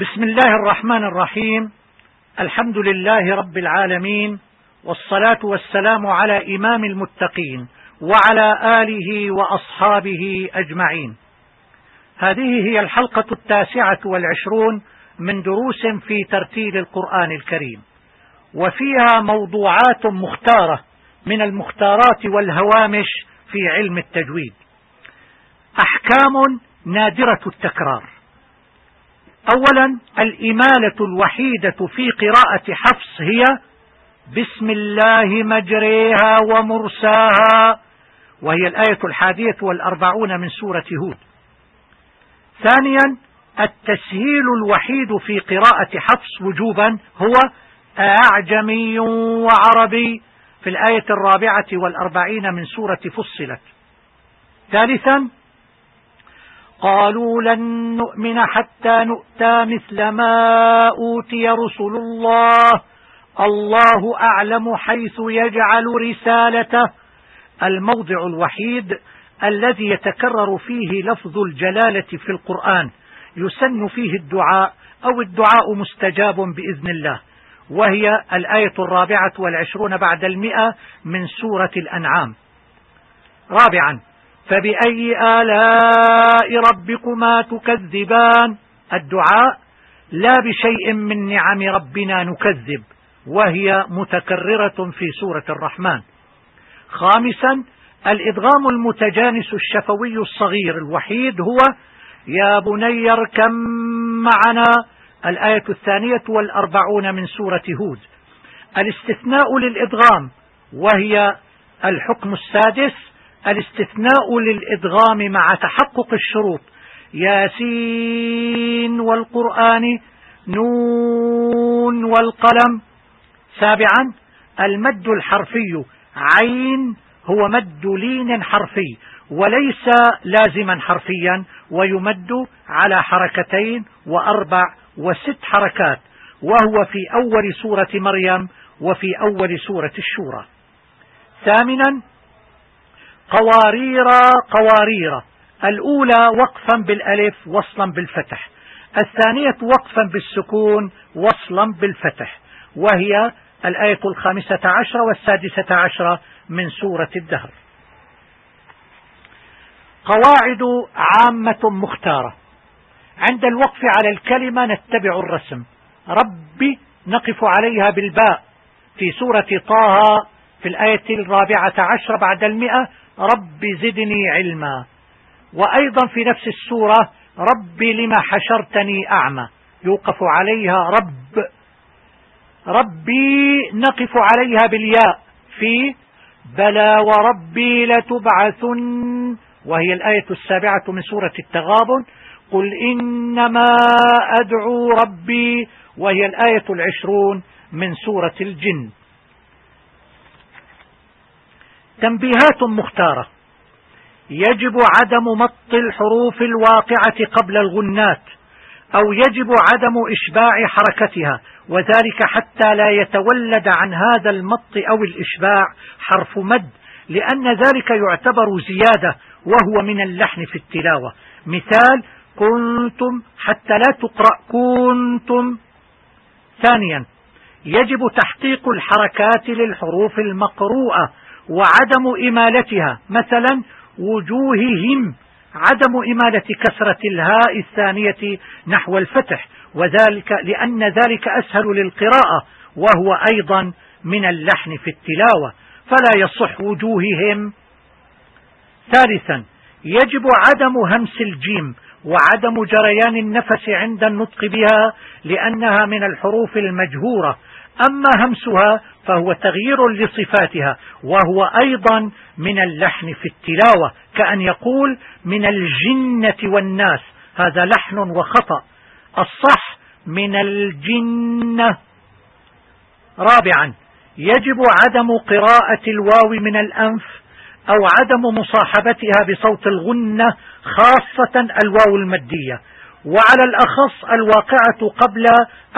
بسم الله الرحمن الرحيم. الحمد لله رب العالمين والصلاة والسلام على إمام المتقين وعلى آله وأصحابه أجمعين. هذه هي الحلقة التاسعة والعشرون من دروس في ترتيل القرآن الكريم. وفيها موضوعات مختارة من المختارات والهوامش في علم التجويد. أحكام نادرة التكرار. أولا الإمالة الوحيدة في قراءة حفص هي بسم الله مجريها ومرساها وهي الآية الحادية والأربعون من سورة هود. ثانيا التسهيل الوحيد في قراءة حفص وجوبا هو أعجمي وعربي في الآية الرابعة والأربعين من سورة فصلت. ثالثا قالوا لن نؤمن حتى نؤتى مثل ما أوتي رسل الله. الله أعلم حيث يجعل رسالته. الموضع الوحيد الذي يتكرر فيه لفظ الجلالة في القرآن يسن فيه الدعاء أو الدعاء مستجاب بإذن الله وهي الآية الرابعة والعشرون بعد المئة من سورة الأنعام. رابعا فبأي آلاء ربكما تكذبان؟ الدعاء لا بشيء من نعم ربنا نكذب وهي متكررة في سورة الرحمن. خامسا الإدغام المتجانس الشفوي الصغير الوحيد هو يا بني اركم معنا الآية الثانية والأربعون من سورة هود. الاستثناء للإدغام وهي الحكم السادس الاستثناء للإدغام مع تحقق الشروط. ياسين والقرآن نون والقلم. سابعا المد الحرفي عين هو مد لين حرفي وليس لازما حرفيا ويمد على حركتين وأربع وست حركات وهو في أول سورة مريم وفي أول سورة الشورى. ثامنا قوارير قوارير. الأولى وقفا بالألف وصلا بالفتح. الثانية وقفا بالسكون وصلا بالفتح. وهي الآية الخامسة عشرة والسادسة عشرة من سورة الدهر. قواعد عامة مختارة. عند الوقف على الكلمة نتبع الرسم. ربي نقف عليها بالباء. في سورة طه في الآية الرابعة عشر بعد المئة رب زدني علما. وأيضا في نفس السورة ربي لما حشرتني أعمى. يوقف عليها رب. ربي نقف عليها بالياء. في بلى وربي لتبعثن. وهي الآية السابعة من سورة التغابن. قل إنما أدعو ربي. وهي الآية العشرون من سورة الجن. تنبيهات مختارة. يجب عدم مط الحروف الواقعة قبل الغنات أو يجب عدم إشباع حركتها وذلك حتى لا يتولد عن هذا المط أو الإشباع حرف مد لأن ذلك يعتبر زيادة وهو من اللحن في التلاوة. مثال كنتم حتى لا تقرأ كنتم. ثانيا يجب تحقيق الحركات للحروف المقروءة وعدم إمالتها. مثلا وجوههم عدم إمالة كسرة الهاء الثانية نحو الفتح وذلك لأن ذلك أسهل للقراءة وهو أيضا من اللحن في التلاوة. فلا يصح وجوههم. ثالثا يجب عدم همس الجيم وعدم جريان النفس عند النطق بها لأنها من الحروف المجهورة. أما همسها فهو تغيير لصفاتها وهو أيضا من اللحن في التلاوة كأن يقول من الجنة والناس هذا لحن وخطأ. الصح من الجنة. رابعا يجب عدم قراءة الواو من الأنف أو عدم مصاحبتها بصوت الغنة خاصة الواو المادية وعلى الأخص الواقعة قبل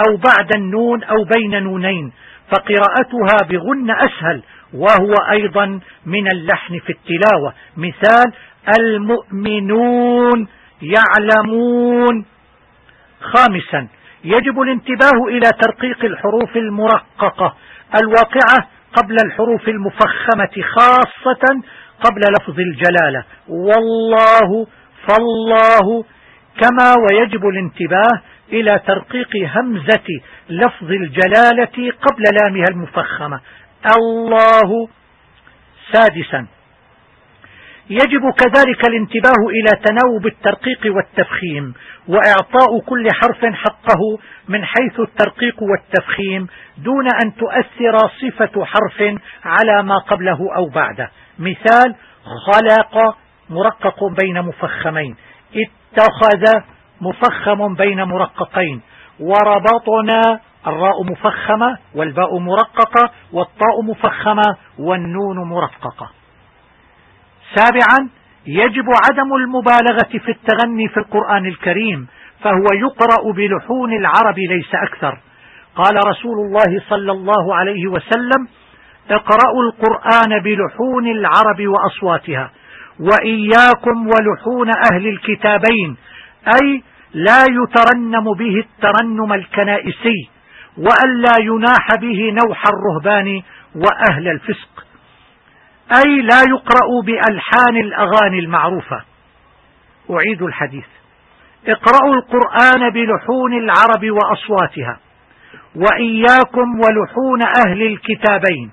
أو بعد النون أو بين نونين فقراءتها بغن أسهل وهو أيضا من اللحن في التلاوة. مثال المؤمنون يعلمون. خامسا يجب الانتباه إلى ترقيق الحروف المرققة. الواقعة قبل الحروف المفخمة خاصة قبل لفظ الجلالة. والله فالله كما ويجب الانتباه إلى ترقيق همزة لفظ الجلالة قبل لامها المفخمة. الله سادسا. يجب كذلك الانتباه إلى تناوب الترقيق والتفخيم وإعطاء كل حرف حقه من حيث الترقيق والتفخيم دون أن تؤثر صفة حرف على ما قبله أو بعده. مثال خلق مرقق بين مفخمين. اتخذ مفخم بين مرققين. وربطنا الراء مفخمة والباء مرققة والطاء مفخمة والنون مرققة. سابعا يجب عدم المبالغة في التغني في القرآن الكريم فهو يقرأ بلحون العرب ليس أكثر. قال رسول الله صلى الله عليه وسلم اقرأوا القرآن بلحون العرب وأصواتها. وإياكم ولحون أهل الكتابين أي لا يترنم به الترنم الكنائسي وألا يناح به نوح الرهبان وأهل الفسق أي لا يقرأ بألحان الأغاني المعروفة. أعيد الحديث. اقرأوا القرآن بلحون العرب وأصواتها وإياكم ولحون أهل الكتابين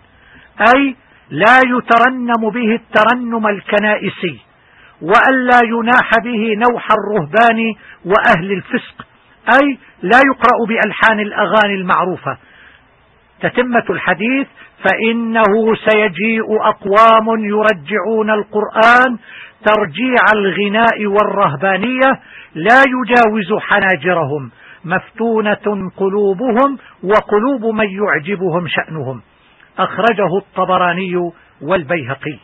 أي لا يترنم به الترنم الكنائسي وألا يناح به نوح الرهبان وأهل الفسق أي لا يقرأ بألحان الأغاني المعروفة. تتمة الحديث فإنه سيجيء أقوام يرجعون القرآن ترجيع الغناء والرهبانية لا يجاوز حناجرهم مفتونة قلوبهم وقلوب من يعجبهم شأنهم. أخرجه الطبراني والبيهقي.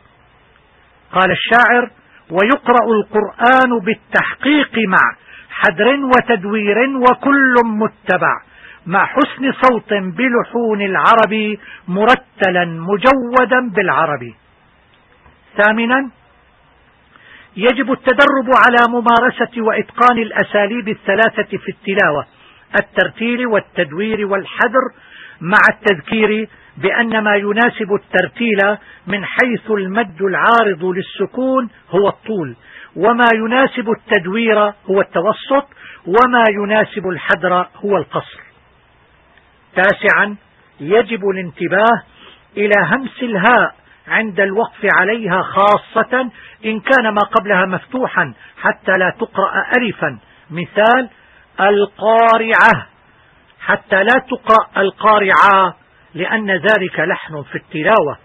قال الشاعر ويقرأ القرآن بالتحقيق مع حدر وتدوير وكل متبع مع حسن صوت بلحون العرب مرتلا مجودا بالعرب. ثامنا يجب التدرب على ممارسة وإتقان الأساليب الثلاثة في التلاوة الترتيل والتدوير والحذر مع التذكير بأن ما يناسب الترتيل من حيث المد العارض للسكون هو الطول وما يناسب التدوير هو التوسط وما يناسب الحدر هو القصر. تاسعا يجب الانتباه إلى همس الهاء عند الوقف عليها خاصة إن كان ما قبلها مفتوحا حتى لا تقرأ ألفا. مثال القارعة. حتى لا تقرأ القارعة لأن ذلك لحن في التلاوة.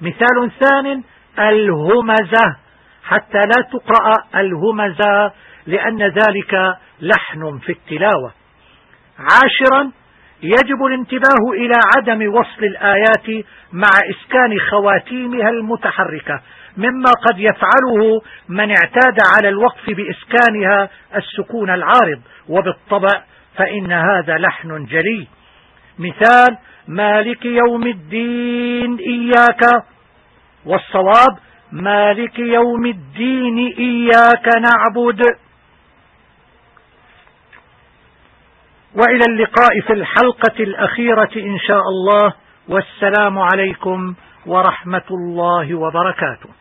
مثال ثان الهمزة. حتى لا تقرأ الهمزة لأن ذلك لحن في التلاوة. عاشرا يجب الانتباه إلى عدم وصل الآيات مع إسكان خواتيمها المتحركة مما قد يفعله من اعتاد على الوقف بإسكانها السكون العارض وبالطبع فإن هذا لحن جلي. مثال مالك يوم الدين إياك. والصواب مالك يوم الدين إياك نعبد. وإلى اللقاء في الحلقة الأخيرة إن شاء الله. والسلام عليكم ورحمة الله وبركاته.